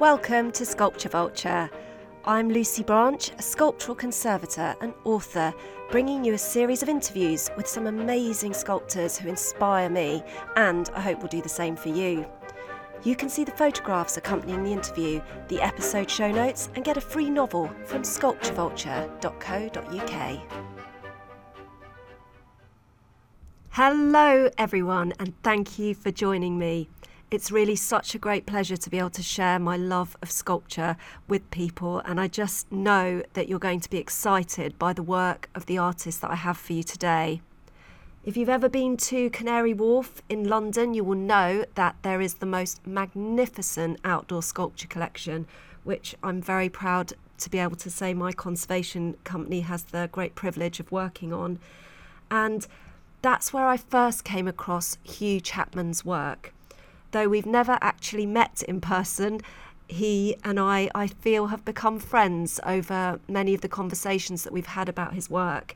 Welcome to Sculpture Vulture. I'm Lucy Branch, a sculptural conservator and author, bringing you a series of interviews with some amazing sculptors who inspire me and I hope will do the same for you. You can see the photographs accompanying the interview, the episode show notes, and get a free novel from sculpturevulture.co.uk. Hello, everyone, and thank you for joining me. It's really such a great pleasure to be able to share my love of sculpture with people, and I just know that you're going to be excited by the work of the artists that I have for you today. If you've ever been to Canary Wharf in London, you will know that there is the most magnificent outdoor sculpture collection, which I'm very proud to be able to say my conservation company has the great privilege of working on. And that's where I first came across Hugh Chapman's work. Though we've never actually met in person, he and I, I feel, have become friends over many of the conversations that we've had about his work.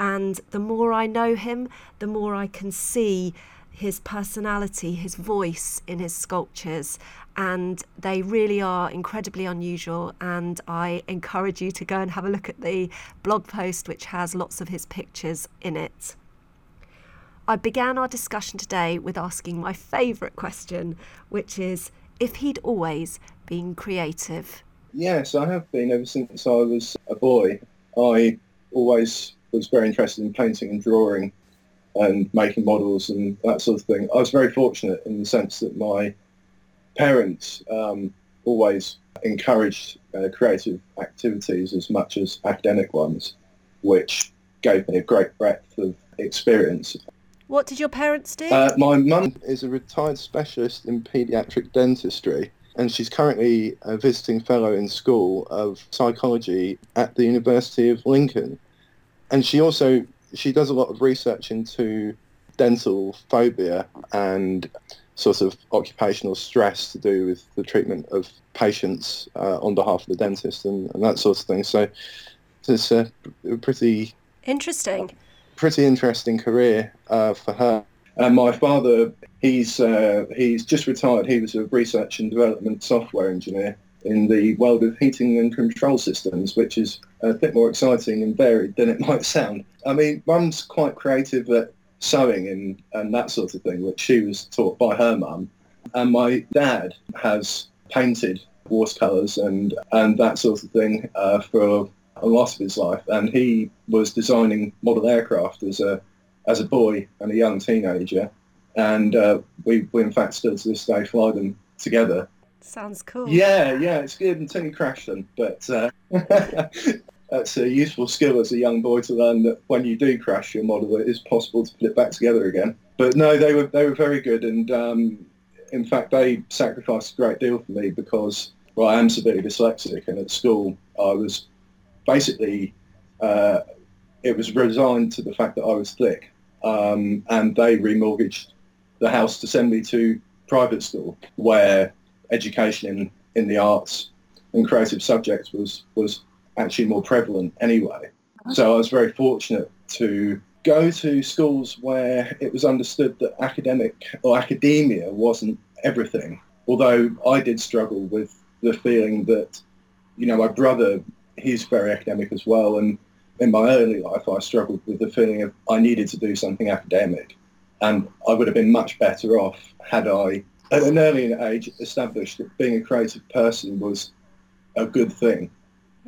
And the more I know him, the more I can see his personality, his voice in his sculptures. And they really are incredibly unusual. And I encourage you to go and have a look at the blog post, which has lots of his pictures in it. I began our discussion today with asking my favourite question, which is if he'd always been creative. Yes, I have been ever since I was a boy. I always was very interested in painting and drawing and making models and that sort of thing. I was very fortunate in the sense that my parents um, always encouraged uh, creative activities as much as academic ones, which gave me a great breadth of experience. What did your parents do? Uh, my mum is a retired specialist in paediatric dentistry, and she's currently a visiting fellow in School of Psychology at the University of Lincoln. And she also she does a lot of research into dental phobia and sort of occupational stress to do with the treatment of patients uh, on behalf of the dentist and, and, that sort of thing. So it's a pretty interesting pretty interesting career uh, for her. And my father, he's uh, he's just retired. He was a research and development software engineer in the world of heating and control systems, which is a bit more exciting and varied than it might sound. I mean, mum's quite creative at sewing and, and that sort of thing, which she was taught by her mum. And my dad has painted watercolours and, and that sort of thing uh, for a lot of his life, and he was designing model aircraft as a as a boy and a young teenager, and uh, we, we in fact still to this day fly them together. Sounds cool. Yeah, yeah, it's good until you crash them, but uh, that's a useful skill as a young boy to learn that when you do crash your model, it is possible to put it back together again. But no, they were they were very good, and um, in fact, they sacrificed a great deal for me because well, I am severely dyslexic, and at school I was basically uh, it was resigned to the fact that I was thick, um, and they remortgaged the house to send me to private school where education in, in the arts and creative subjects was was actually more prevalent anyway. So I was very fortunate to go to schools where it was understood that academic or academia wasn't everything. Although I did struggle with the feeling that, you know, my brother he's very academic as well. And in my early life, I struggled with the feeling of I needed to do something academic. And I would have been much better off had I, at an early age, established that being a creative person was a good thing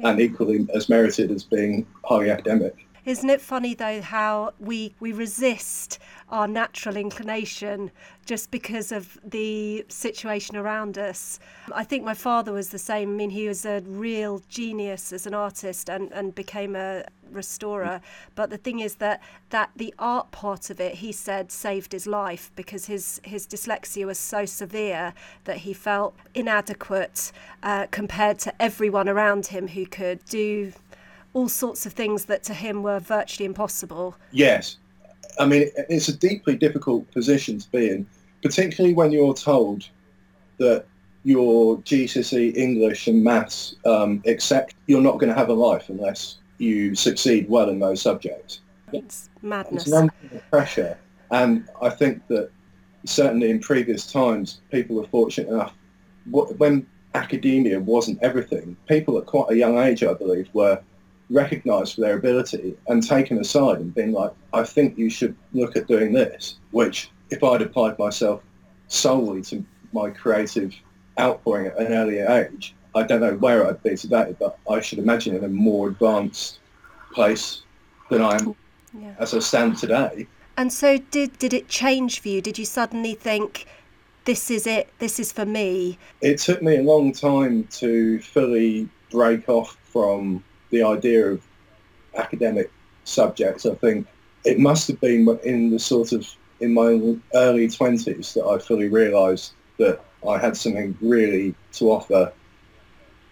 and equally as merited as being highly academic. Isn't it funny though how we we resist our natural inclination just because of the situation around us? I think my father was the same. I mean, he was a real genius as an artist and, and became a restorer. But the thing is that that the art part of it, he said, saved his life because his his dyslexia was so severe that he felt inadequate uh, compared to everyone around him who could do all sorts of things that to him were virtually impossible. Yes. I mean, it's a deeply difficult position to be in, particularly when you're told that your GCSE English and maths um, except you're not going to have a life unless you succeed well in those subjects. It's madness. It's an pressure. And I think that certainly in previous times, people were fortunate enough when academia wasn't everything. People at quite a young age, I believe, were recognised for their ability and taken aside and being like, I think you should look at doing this, which if I'd applied myself solely to my creative outpouring at an earlier age, I don't know where I'd be today, but I should imagine in a more advanced place than I am yeah. as I stand today. And so did did it change for you? Did you suddenly think this is it, this is for me? It took me a long time to fully break off from the idea of academic subjects. I think it must have been in the sort of in my early 20s that I fully realised that I had something really to offer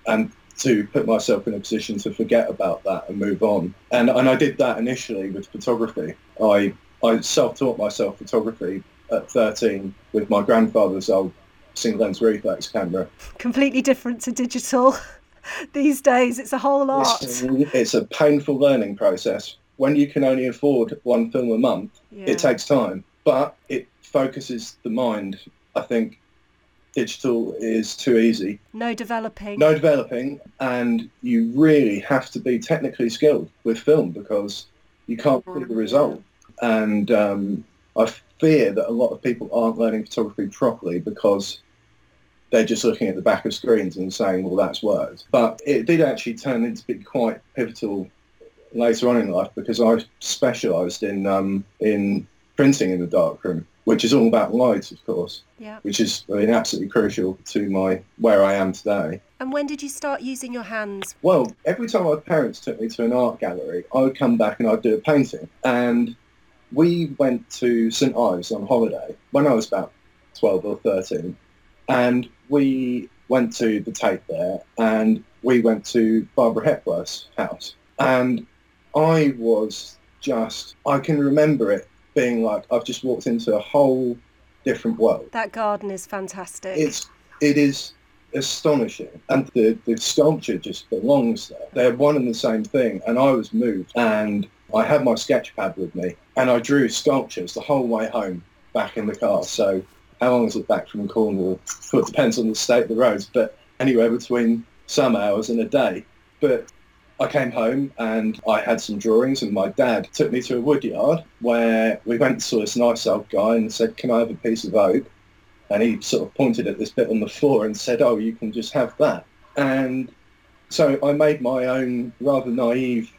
and to put myself in a position to forget about that and move on. And, and I did that initially with photography. I, I self-taught myself photography at 13 with my grandfather's old single lens reflex camera. Completely different to digital. These days, it's a whole art. It's, it's a painful learning process. When you can only afford one film a month, yeah. it takes time, but it focuses the mind. I think digital is too easy. No developing. No developing, and you really have to be technically skilled with film because you can't see the result. And um, I fear that a lot of people aren't learning photography properly because they're just looking at the back of screens and saying, well, that's worked. But it did actually turn into be quite pivotal later on in life because I specialised in um, in printing in the darkroom, which is all about light, of course, yeah. which is I mean, absolutely crucial to my where I am today. And when did you start using your hands? Well, every time my parents took me to an art gallery, I would come back and I'd do a painting. And we went to St Ives on holiday when I was about 12 or 13 and we went to the Tate there and we went to Barbara Hepworth's house. And I was just, I can remember it being like, I've just walked into a whole different world. That garden is fantastic. It's, it is astonishing. And the, the sculpture just belongs there. They're one and the same thing. And I was moved. And I had my sketch pad with me. And I drew sculptures the whole way home back in the car. So how long is it back from Cornwall? Well, it depends on the state of the roads, but anywhere between some hours and a day. But I came home and I had some drawings and my dad took me to a wood yard where we went and saw this nice old guy and said, can I have a piece of oak? And he sort of pointed at this bit on the floor and said, oh, you can just have that. And so I made my own rather naive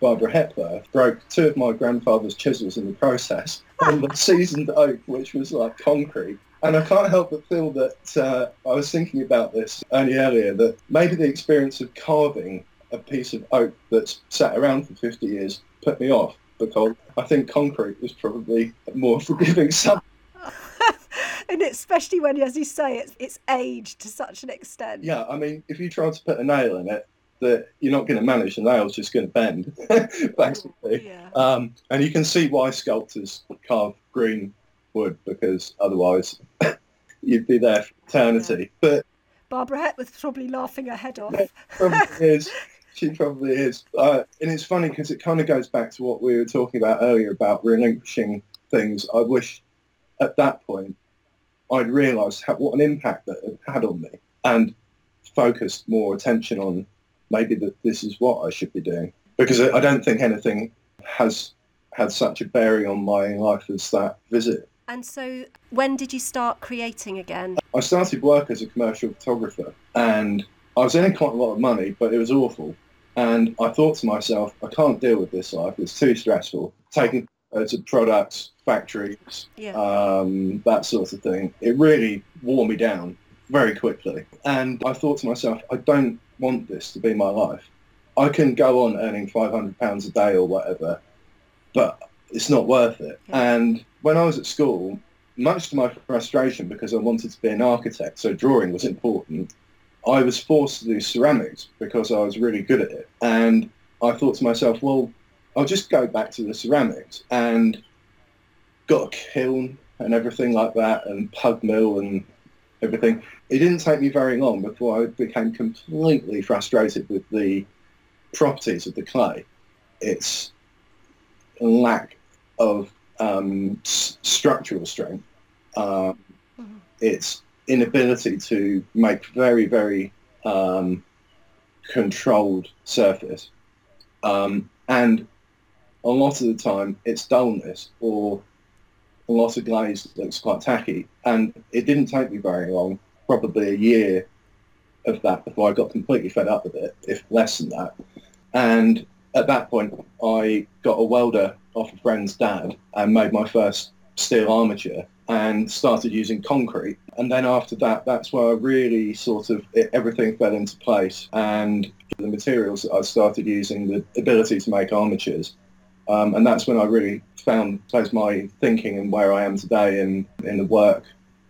Barbara Hepworth, broke two of my grandfather's chisels in the process on the seasoned oak, which was like concrete. And I can't help but feel that uh, I was thinking about this only earlier, that maybe the experience of carving a piece of oak that's sat around for 50 years put me off because I think concrete was probably more forgiving subject. and especially when, as you say, it's, it's aged to such an extent. Yeah, I mean, if you try to put a nail in it, that you're not going to manage. The nail's just going to bend, basically. Yeah. Um, and you can see why sculptors carve green wood because otherwise you'd be there for eternity. Yeah. But Barbara Hepworth's probably laughing her head off. probably is. She probably is. Uh, and it's funny because it kind of goes back to what we were talking about earlier about relinquishing things. I wish at that point I'd realised what an impact that had on me and focused more attention on maybe that this is what I should be doing. Because I don't think anything has had such a bearing on my life as that visit. And so when did you start creating again? I started work as a commercial photographer and I was earning quite a lot of money, but it was awful. And I thought to myself, I can't deal with this life. It's too stressful. Taking photos of products, factories, yeah. um, that sort of thing. It really wore me down very quickly. And I thought to myself, I don't want this to be my life. I can go on earning £500 a day or whatever, but it's not worth it. Yeah. And when I was at school, much to my frustration because I wanted to be an architect, so drawing was important, I was forced to do ceramics because I was really good at it. And I thought to myself, well, I'll just go back to the ceramics and got a kiln and everything like that and pug mill and everything. It didn't take me very long before I became completely frustrated with the properties of the clay. Its lack of um, s- structural strength, um, mm-hmm. its inability to make very, very um, controlled surface. Um, and a lot of the time it's dullness or a lot of glaze looks quite tacky. And it didn't take me very long, probably a year of that before I got completely fed up with it, if less than that. And at that point, I got a welder off a friend's dad and made my first steel armature and started using concrete. And then after that, that's where I really sort of, it, everything fell into place. And the materials that I started using, the ability to make armatures. Um, and that's when I really found place my thinking and where I am today in, in the work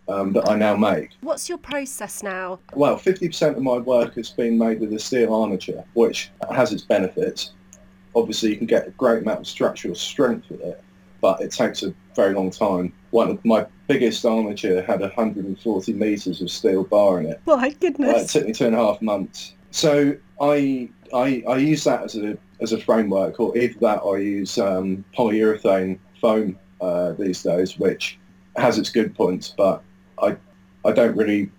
um, that I now make. What's your process now? Well, 50% of my work has been made with a steel armature, which has its benefits. Obviously, you can get a great amount of structural strength with it, but it takes a very long time. One of my biggest armature had 140 metres of steel bar in it. My Uh, it took me two and a half months. So I I, I use that as a as a framework, or either that or I use um, polyurethane foam uh, these days, which has its good points, but I I don't really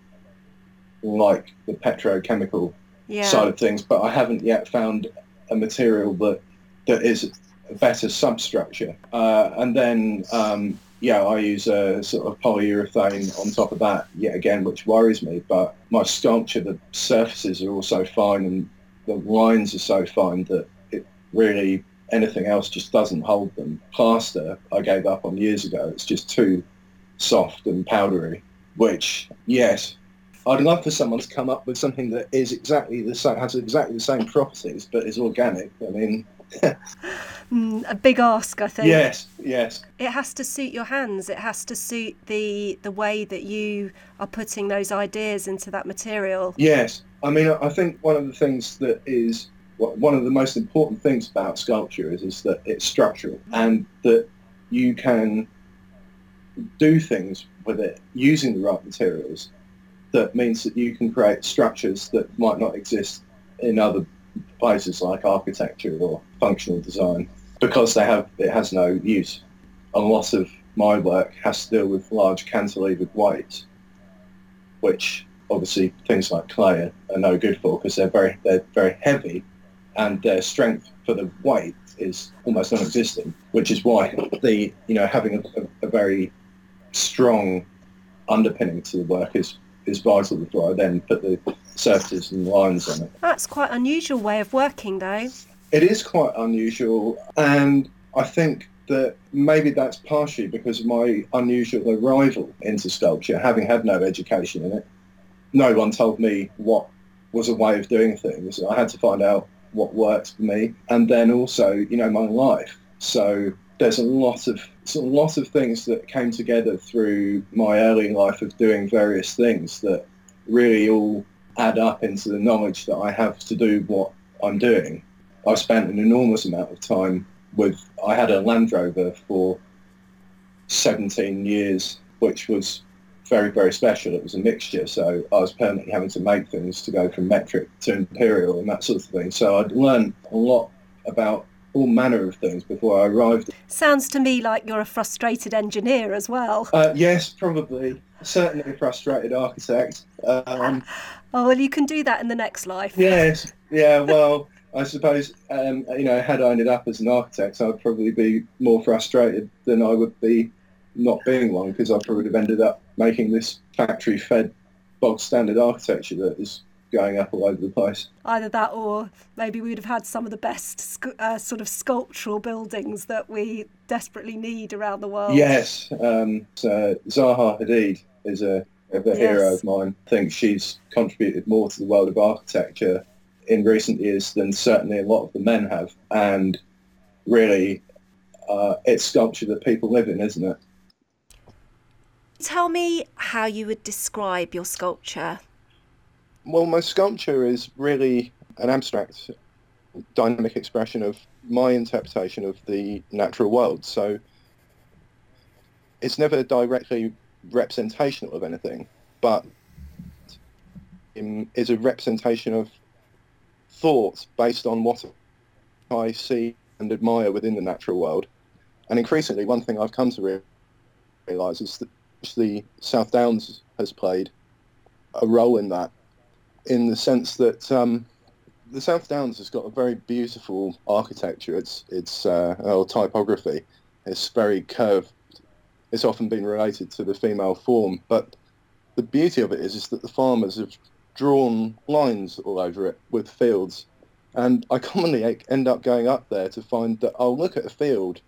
like the petrochemical yeah. side of things. But I haven't yet found a material that that is a better substructure. Uh, and then um, yeah, I use a sort of polyurethane on top of that yet again, which worries me. But my sculpture, the surfaces are also fine and the lines are so fine that it really anything else just doesn't hold them. Plaster I gave up on years ago. It's just too soft and powdery. Which yes, I'd love for someone to come up with something that is exactly the same, has exactly the same properties, but is organic. I mean, Mm, a big ask, I think. yes, yes, It has to suit your hands. It has to suit the the way that you are putting those ideas into that material. yes. I mean, I think one of the things that is one of the most important things about sculpture is, is that it's structural and that you can do things with it using the right materials that means that you can create structures that might not exist in other places like architecture or functional design because they have it has no use. A lot of my work has to deal with large cantilevered weights, which obviously things like clay are, no good for because they're very they're very heavy and their strength for the weight is almost non-existent, which is why the you know having a, a very strong underpinning to the work is is vital before I then put the surfaces and lines on it. That's quite unusual way of working, though. It is quite unusual, and I think that maybe that's partially because of my unusual arrival into sculpture, having had no education in it. No one told me what was a way of doing things. I had to find out what worked for me, and then also, you know, my life. So there's a lot of a lot of things that came together through my early life of doing various things that really all add up into the knowledge that I have to do what I'm doing. I spent an enormous amount of time with, I had a Land Rover for 17 years, which was very, very special. It was a mixture, so I was permanently having to make things to go from metric to imperial and that sort of thing. So I'd learned a lot about all manner of things before I arrived. Sounds to me like you're a frustrated engineer as well. Uh, yes, probably. Certainly a frustrated architect. Um, Oh, well, you can do that in the next life. Yes, yeah. Well, I suppose um, you know, had I ended up as an architect, I'd probably be more frustrated than I would be not being one, because I probably would have ended up making this factory-fed, bog standard architecture that is going up all over the place. Either that, or maybe we would have had some of the best sc- uh, sort of sculptural buildings that we desperately need around the world. Yes, um, so Zaha Hadid is a, a hero of mine. I think she's contributed more to the world of architecture in recent years than certainly a lot of the men have. And really, uh, it's sculpture that people live in, isn't it? Tell me how you would describe your sculpture. Well, my sculpture is really an abstract, dynamic expression of my interpretation of the natural world. So it's never directly representational of anything, but is a representation of thoughts based on what I see and admire within the natural world. And increasingly, one thing I've come to realise is that the South Downs has played a role in that, in the sense that um, the South Downs has got a very beautiful architecture. It's it's uh, or typography. It's very curved. It's often been related to the female form, but the beauty of it is is that the farmers have drawn lines all over it with fields, and I commonly end up going up there to find that I'll look at a field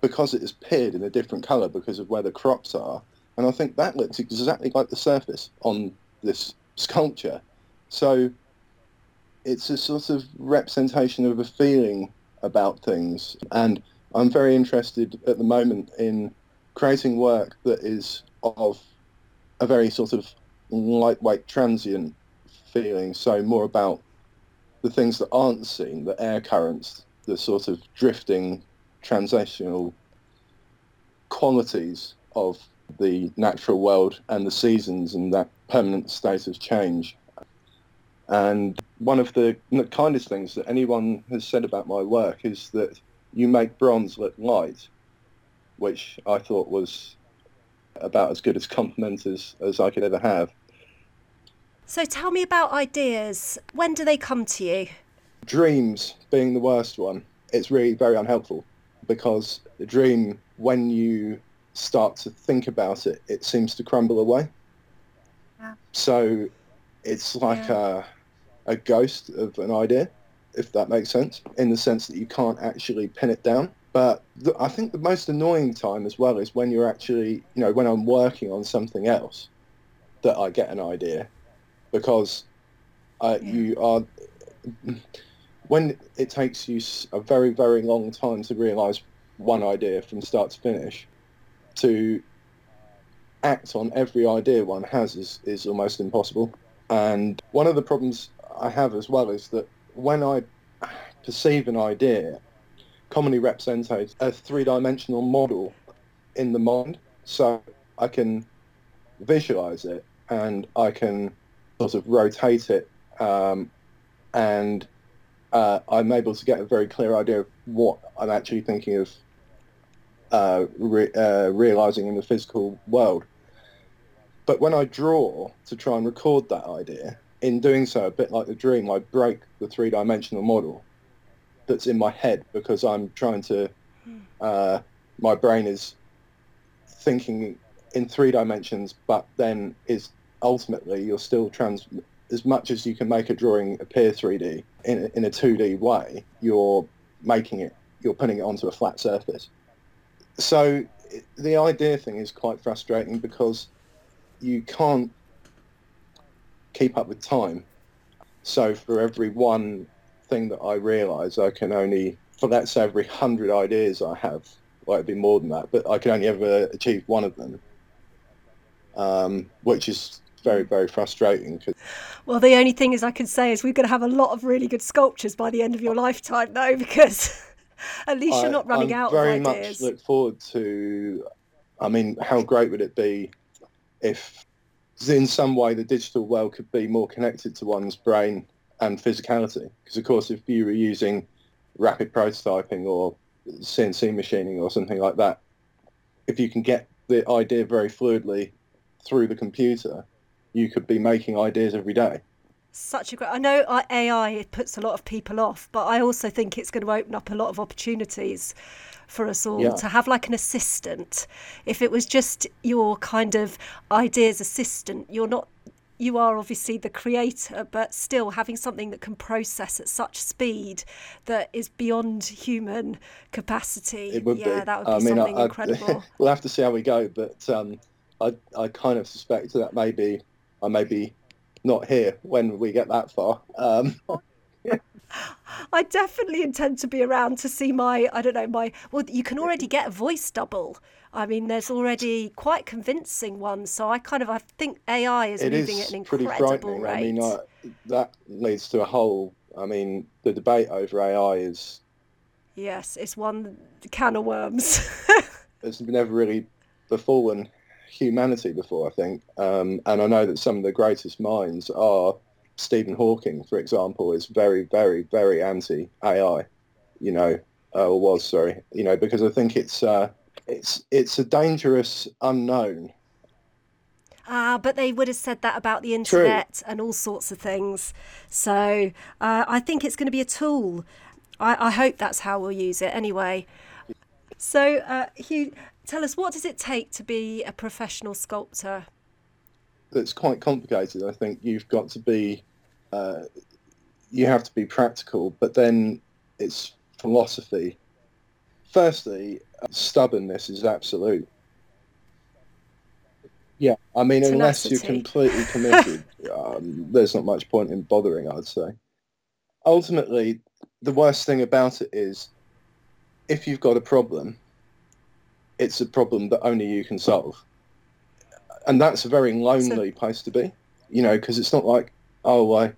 because it is pitted in a different colour because of where the crops are, and I think that looks exactly like the surface on this sculpture. So it's a sort of representation of a feeling about things. And I'm very interested at the moment in creating work that is of a very sort of lightweight, transient feeling. So more about the things that aren't seen, the air currents, the sort of drifting, transitional qualities of the natural world and the seasons and that permanent state of change. And one of the kindest things that anyone has said about my work is that you make bronze look light, which I thought was about as good a compliment as, as I could ever have. So tell me about ideas. When do they come to you? Dreams being the worst one. It's really very unhelpful because the dream, when you start to think about it, it seems to crumble away. Yeah. So it's like yeah. a, a ghost of an idea, if that makes sense, in the sense that you can't actually pin it down. But the, I think the most annoying time as well is when you're actually, you know, when I'm working on something else that I get an idea because uh, yeah. you are, when it takes you a very, very long time to realize one idea from start to finish, to act on every idea one has is, is almost impossible. And one of the problems I have as well is that when I perceive an idea, commonly represented a three-dimensional model in the mind. So I can visualize it and I can sort of rotate it um, and uh, I'm able to get a very clear idea of what I'm actually thinking of uh, re- uh, realizing in the physical world. But when I draw to try and record that idea, in doing so, a bit like the dream, I break the three-dimensional model that's in my head because I'm trying to. Uh, my brain is thinking in three dimensions, but then is ultimately you're still trans. As much as you can make a drawing appear 3D in in a 2D way, you're making it. You're putting it onto a flat surface so the idea thing is quite frustrating because you can't keep up with time. So for every one thing that I realise, I can only, for let's say every hundred ideas I have, well it'd be more than that, but I can only ever achieve one of them, um, which is very, very frustrating. Well, the only thing is I can say is we're going to have a lot of really good sculptures by the end of your lifetime, though, because At least you're not running out. I out very of ideas. much look forward to. I mean, how great would it be if, in some way, the digital world could be more connected to one's brain and physicality? Because, of course, if you were using rapid prototyping or CNC machining or something like that, if you can get the idea very fluidly through the computer, you could be making ideas every day such a great. I know uh, AI puts a lot of people off, but I also think it's going to open up a lot of opportunities for us all yeah. to have like an assistant. If it was just your kind of ideas assistant, you're not. You are obviously the creator, but still having something that can process at such speed that is beyond human capacity. It would yeah, be. that would be I mean, something I, incredible. we'll have to see how we go, but um, I, I kind of suspect that maybe I may be not here when we get that far. Um, I definitely intend to be around to see my, I don't know, my, well, you can already get a voice double. I mean, there's already quite convincing ones. So I kind of, I think AI is it moving is at an incredible rate. I mean, uh, that leads to a whole, I mean, the debate over AI is. Yes, it's one can of worms. it's never really befallen humanity before, I think. Um, and I know that some of the greatest minds are Stephen Hawking, for example, is very, very, very anti-AI, you know, uh, or was, sorry, you know, because I think it's, uh, it's, it's a dangerous unknown. Ah, but they would have said that about the internet True. and all sorts of things. So uh, I think it's going to be a tool. I, I, hope that's how we'll use it anyway. So, uh, Hugh, tell us what does it take to be a professional sculptor? It's quite complicated. I think you've got to be, uh, you have to be practical, but then it's philosophy. Firstly, stubbornness is absolute yeah, I mean, Tenacity. unless you're completely committed, um, there's not much point in bothering. I'd say. Ultimately, the worst thing about it is, if you've got a problem, it's a problem that only you can solve, and that's a very lonely so, place to be. You know, because it's not like, oh, I,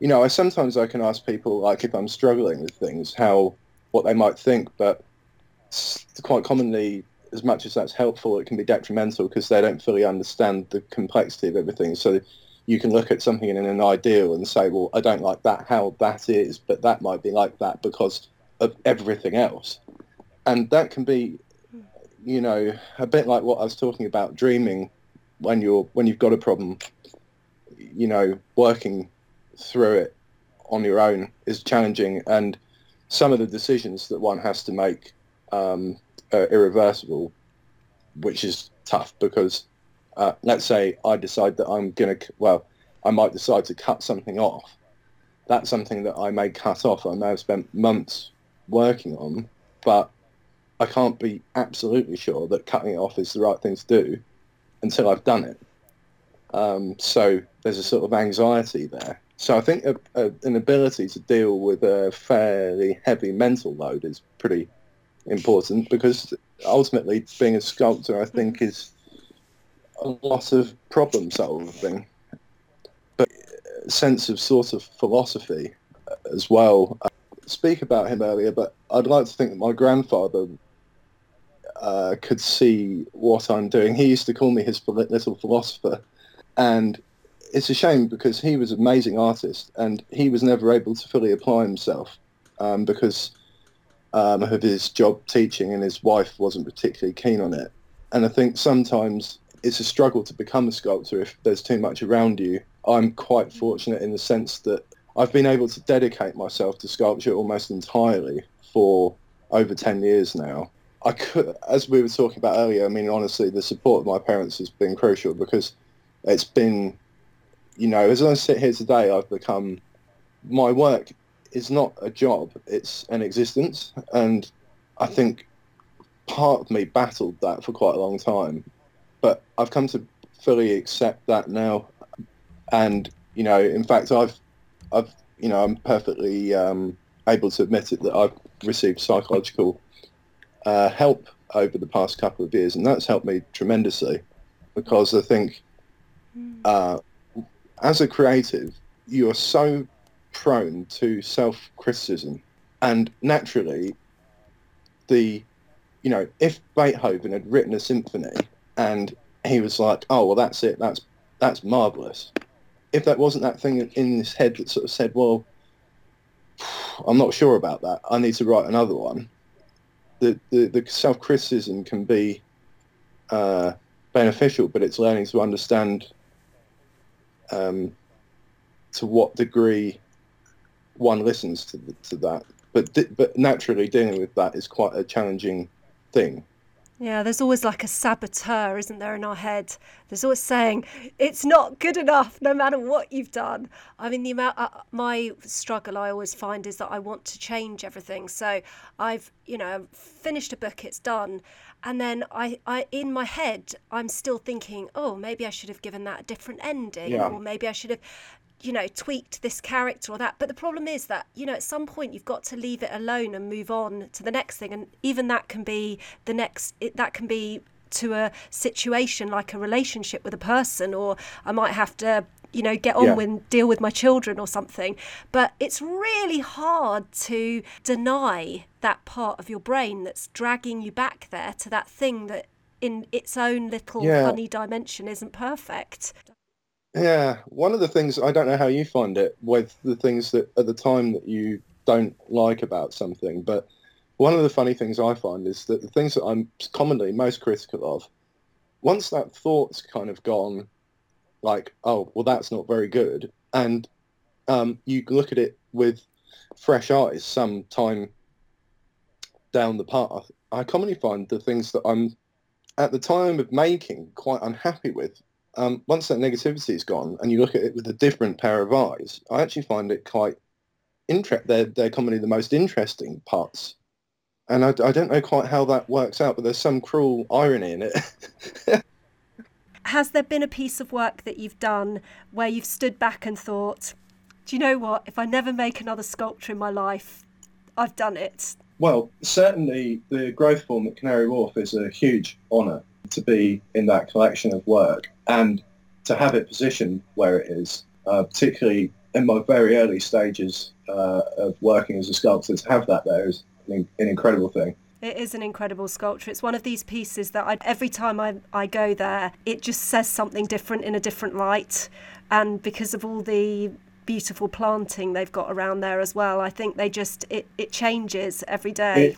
you know, I sometimes I can ask people like if I'm struggling with things, how what they might think, but quite commonly as much as that's helpful, it can be detrimental because they don't fully understand the complexity of everything. So you can look at something in an ideal and say, well, I don't like that, how that is, but that might be like that because of everything else. And that can be, hmm. you know, a bit like what I was talking about, dreaming when you're when you've got a problem, you know, working through it on your own is challenging. And some of the decisions that one has to make um, uh, irreversible, which is tough because uh, let's say I decide that I'm to, well, I might decide to cut something off. That's something that I may cut off. I may have spent months working on, but I can't be absolutely sure that cutting it off is the right thing to do until I've done it. Um, so there's a sort of anxiety there. So I think a, a, an ability to deal with a fairly heavy mental load is pretty important because ultimately being a sculptor, I think, is a lot of problem solving, but a sense of sort of philosophy as well. I speak about him earlier, but I'd like to think that my grandfather uh, could see what I'm doing. He used to call me his little philosopher, and it's a shame because he was an amazing artist and he was never able to fully apply himself um, because um, of his job teaching, and his wife wasn't particularly keen on it. And I think sometimes it's a struggle to become a sculptor if there's too much around you. I'm quite fortunate in the sense that I've been able to dedicate myself to sculpture almost entirely for over 10 years now. I could, as we were talking about earlier, I mean, honestly, the support of my parents has been crucial because it's been, you know, as I sit here today, I've become, my work is not a job; it's an existence, and I think part of me battled that for quite a long time, but I've come to fully accept that now, and you know, in fact, I've, I've, you know, I'm perfectly um, able to admit it that I've received psychological uh, help over the past couple of years, and that's helped me tremendously because I think uh, as a creative, you are so prone to self-criticism. And naturally, the, you know, if Beethoven had written a symphony and he was like, oh, well, that's it, that's, that's marvelous. If that wasn't that thing in his head that sort of said, well, I'm not sure about that, I need to write another one, the, the, the self-criticism can be uh, beneficial, but it's learning to understand um, to what degree one listens to the, to that. But but naturally, dealing with that is quite a challenging thing. Yeah, there's always like a saboteur, isn't there, in our head? There's always saying it's not good enough, no matter what you've done. I mean, the amount uh, my struggle I always find is that I want to change everything. So I've, you know, finished a book, it's done, and then I, I, in my head, I'm still thinking, oh, maybe I should have given that a different ending, yeah. or maybe I should have, you know, tweaked this character or that. But the problem is that, you know, at some point you've got to leave it alone and move on to the next thing. And even that can be the next, it, that can be to a situation like a relationship with a person, or I might have to, you know, get on yeah. with deal with my children or something. But it's really hard to deny that part of your brain that's dragging you back there to that thing that in its own little yeah. funny dimension isn't perfect. Yeah, one of the things I don't know how you find it with the things that at the time that you don't like about something, but one of the funny things I find is that the things that I'm commonly most critical of once that thought's kind of gone, like, oh, well, that's not very good, and um, you look at it with fresh eyes some time down the path, I commonly find the things that I'm at the time of making quite unhappy with. Um, once that negativity is gone and you look at it with a different pair of eyes, I actually find it quite interest. They're, they're commonly the most interesting parts. And I, I don't know quite how that works out, but there's some cruel irony in it. Has there been a piece of work that you've done where you've stood back and thought, do you know what? If I never make another sculpture in my life, I've done it. Well, certainly the growth form at Canary Wharf is a huge honour to be in that collection of work and to have it positioned where it is, uh, particularly in my very early stages uh, of working as a sculptor, to have that there is an, an, incredible thing. It is an incredible sculpture. It's one of these pieces that I, every time I, I go there, it just says something different in a different light. And because of all the beautiful planting they've got around there as well. I think they just it, it changes every day. It,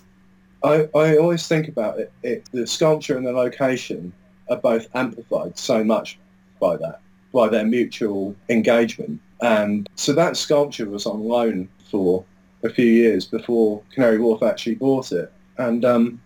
I, I always think about it, it. The sculpture and the location are both amplified so much by that, by their mutual engagement. And so that sculpture was on loan for a few years before Canary Wharf actually bought it. And um,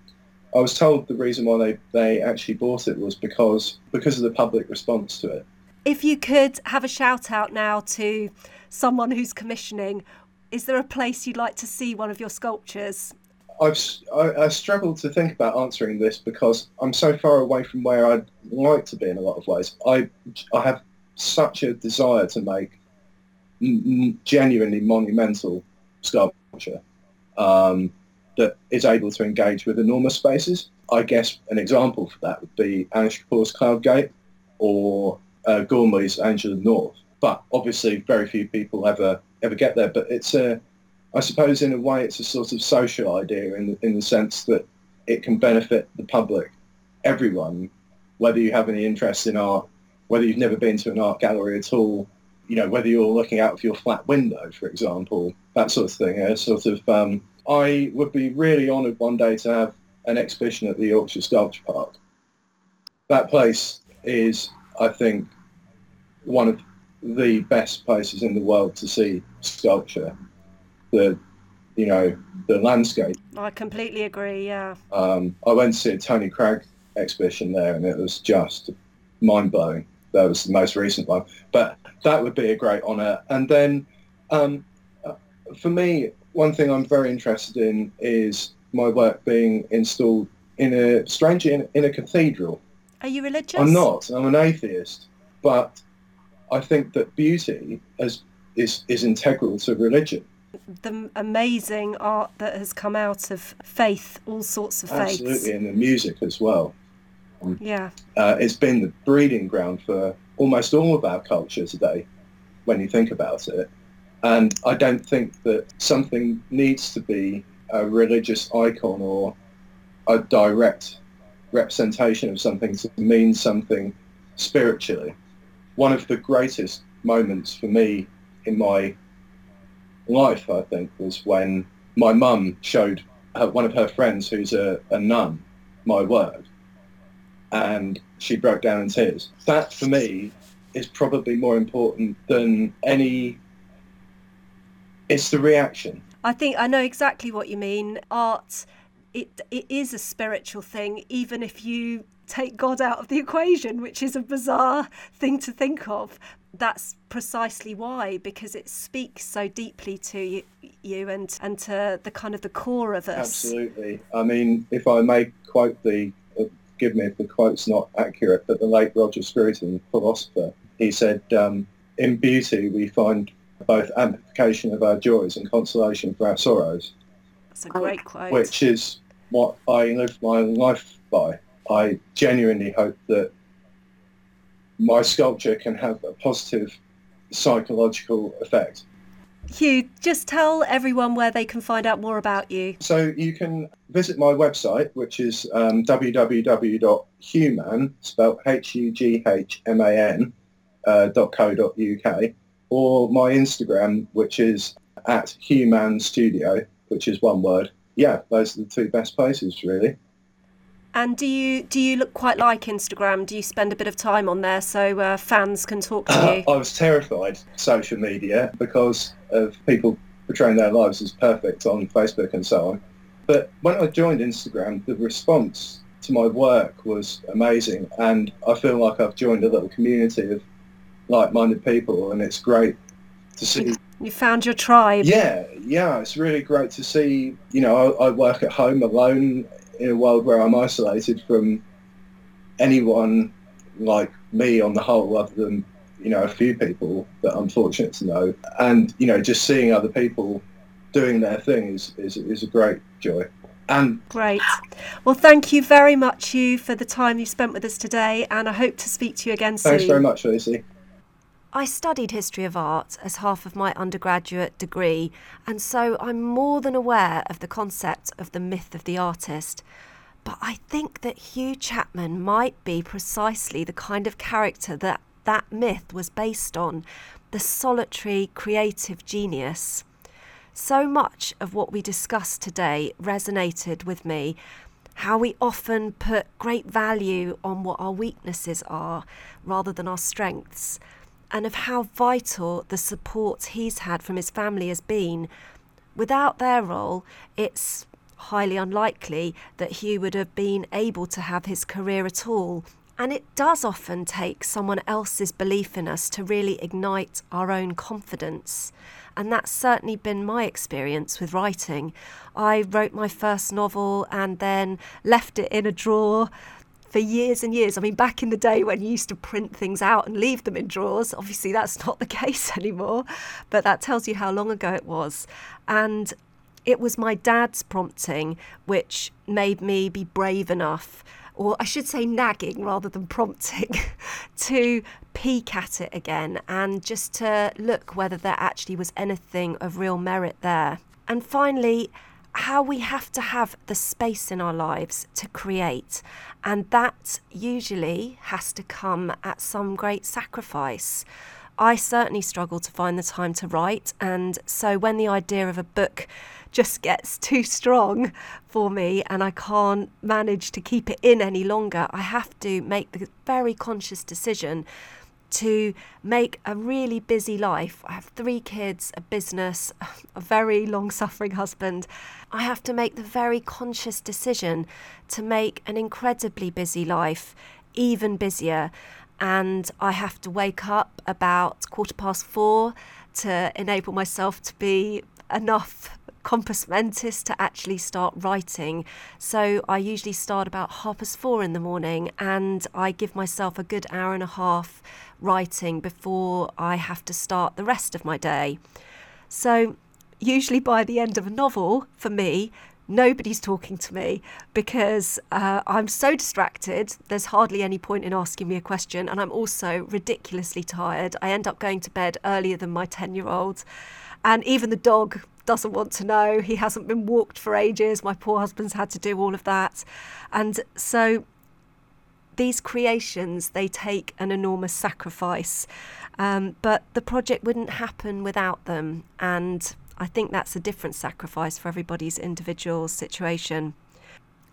I was told the reason why they, they actually bought it was because because of the public response to it. If you could have a shout out now to someone who's commissioning, is there a place you'd like to see one of your sculptures? I've I, I struggle to think about answering this because I'm so far away from where I'd like to be in a lot of ways. I I have such a desire to make genuinely monumental sculpture um, that is able to engage with enormous spaces. I guess an example for that would be Anish Kapoor's Cloud Gate or uh, Gormley's Angel of North. But obviously, very few people ever ever get there. But it's a, I suppose, in a way, it's a sort of social idea in the, in the sense that it can benefit the public, everyone, whether you have any interest in art, whether you've never been to an art gallery at all, you know, whether you're looking out of your flat window, for example, that sort of thing. A sort of, um, I would be really honoured one day to have an exhibition at the Yorkshire Sculpture Park. That place is, I think, one of the best places in the world to see sculpture. The, you know, the landscape. I completely agree. Yeah. Um, I went to see a Tony Cragg exhibition there, and it was just mind blowing. That was the most recent one, but that would be a great honour. And then, um, for me, one thing I'm very interested in is my work being installed in a strangely in, in a cathedral. Are you religious? I'm not. I'm an atheist, but I think that beauty is, is, is integral to religion. The amazing art that has come out of faith, all sorts of faiths. Absolutely, and the music as well. Um, yeah. Uh, it's been the breeding ground for almost all of our culture today, when you think about it. And I don't think that something needs to be a religious icon or a direct representation of something to mean something spiritually one of the greatest moments for me in my life, I think, was when my mum showed her, one of her friends who's a, a nun my work and she broke down in tears. That for me is probably more important than any it's the reaction. I think I know exactly what you mean. Art it it is a spiritual thing even if you take God out of the equation, which is a bizarre thing to think of. That's precisely why, because it speaks so deeply to you, you and and to the kind of the core of us. Absolutely. I mean, if I may quote the, uh, give me if the quote's not accurate, but the late Roger Scruton, philosopher, he said, um, "In beauty we find both amplification of our joys and consolation for our sorrows." That's a great quote. Which is what I live my life by. I genuinely hope that my sculpture can have a positive psychological effect. Hugh, just tell everyone where they can find out more about you. So you can visit my website, which is um, www.hughman, spelled H-U-G-H-M-A-N, uh, .co.uk, or my Instagram, which is at Hughman Studio, which is one word. Yeah, those are the two best places, really. And do you do you look quite like Instagram? Do you spend a bit of time on there so uh, fans can talk to you? I was terrified of social media because of people portraying their lives as perfect on Facebook and so on. But when I joined Instagram, the response to my work was amazing, and I feel like I've joined a little community of like-minded people, and it's great to see. You found your tribe. Yeah, yeah, it's really great to see. You know, I, I work at home alone in a world where I'm isolated from anyone like me on the whole, other than you know a few people that I'm fortunate to know, and you know just seeing other people doing their thing is is, is a great joy. And great. Well, thank you very much, you, for the time you spent with us today, and I hope to speak to you again soon. Thanks very much, Lucy. I studied history of art as half of my undergraduate degree, and so I'm more than aware of the concept of the myth of the artist. But I think that Hugh Chapman might be precisely the kind of character that that myth was based on the solitary creative genius. So much of what we discussed today resonated with me. How we often put great value on what our weaknesses are rather than our strengths and of how vital the support he's had from his family has been. Without their role, it's highly unlikely that Hugh would have been able to have his career at all. And it does often take someone else's belief in us to really ignite our own confidence. And that's certainly been my experience with writing. I wrote my first novel and then left it in a drawer for years and years. I mean, back in the day when you used to print things out and leave them in drawers, obviously that's not the case anymore, but that tells you how long ago it was. And it was my dad's prompting which made me be brave enough, or I should say nagging rather than prompting, to peek at it again and just to look whether there actually was anything of real merit there. And finally, how we have to have the space in our lives to create. And that usually has to come at some great sacrifice. I certainly struggle to find the time to write. And so when the idea of a book just gets too strong for me and I can't manage to keep it in any longer, I have to make the very conscious decision to make a really busy life. I have three kids, a business, a very long suffering husband. I have to make the very conscious decision to make an incredibly busy life even busier. And I have to wake up about quarter past four to enable myself to be enough compos mentis to actually start writing. So I usually start about half past four in the morning and I give myself a good hour and a half writing before I have to start the rest of my day. So, usually by the end of a novel, for me, nobody's talking to me because uh, I'm so distracted. There's hardly any point in asking me a question, and I'm also ridiculously tired. I end up going to bed earlier than my 10 year old, and even the dog doesn't want to know. He hasn't been walked for ages. My poor husband's had to do all of that. And so these creations they take an enormous sacrifice um, but the project wouldn't happen without them and i think that's a different sacrifice for everybody's individual situation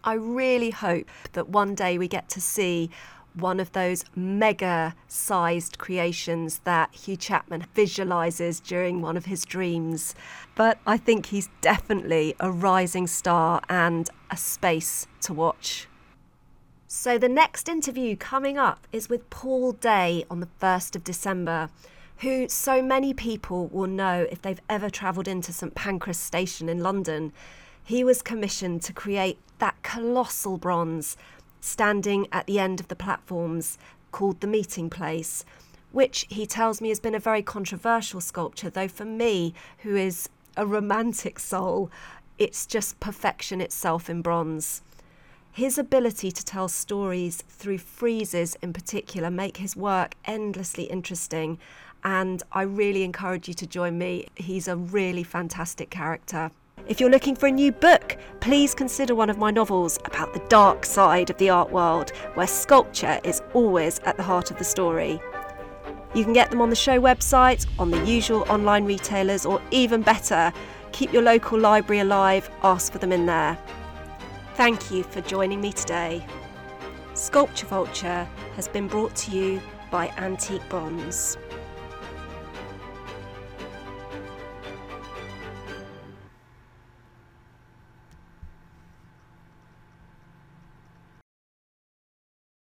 i really hope that one day we get to see one of those mega sized creations that Hugh Chapman visualizes during one of his dreams. But I think he's definitely a rising star and a space to watch. So, the next interview coming up is with Paul Day on the 1st of December, who so many people will know if they've ever travelled into St Pancras Station in London. He was commissioned to create that colossal bronze standing at the end of the platforms called the Meeting Place, which he tells me has been a very controversial sculpture, though for me, who is a romantic soul, it's just perfection itself in bronze. His ability to tell stories through friezes in particular make his work endlessly interesting and I really encourage you to join me. He's a really fantastic character. If you're looking for a new book, please consider one of my novels about the dark side of the art world, where sculpture is always at the heart of the story. You can get them on the show website, on the usual online retailers, or even better, keep your local library alive, ask for them in there. Thank you for joining me today. Sculpture Vulture has been brought to you by Antique Bronze.